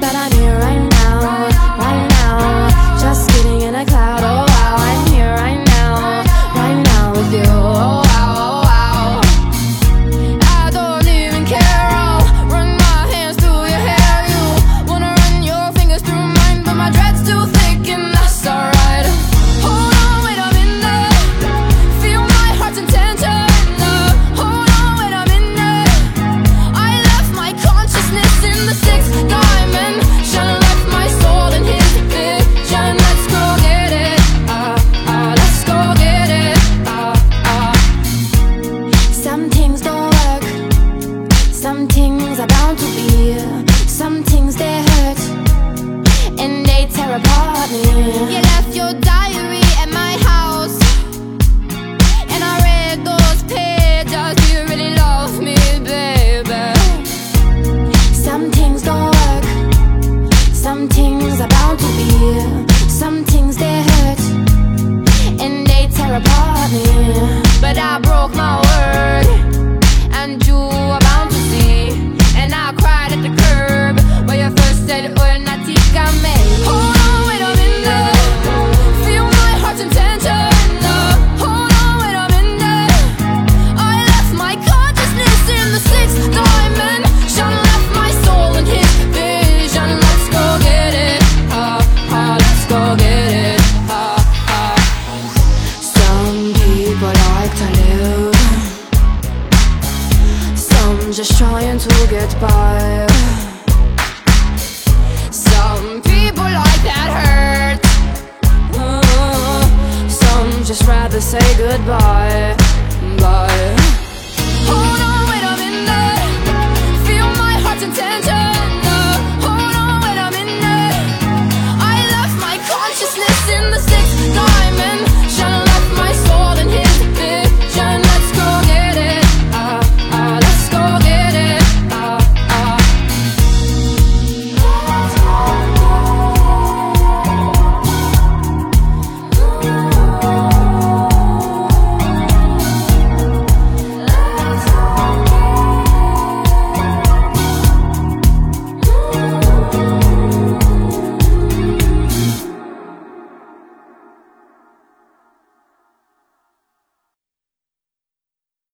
but I'm here right now. are bound to be. Some things they hurt And they tear apart me. You left your diary at my house And I read those pages Do You really love me. To live Some just trying to get by. Some people like that hurt. Some just rather say goodbye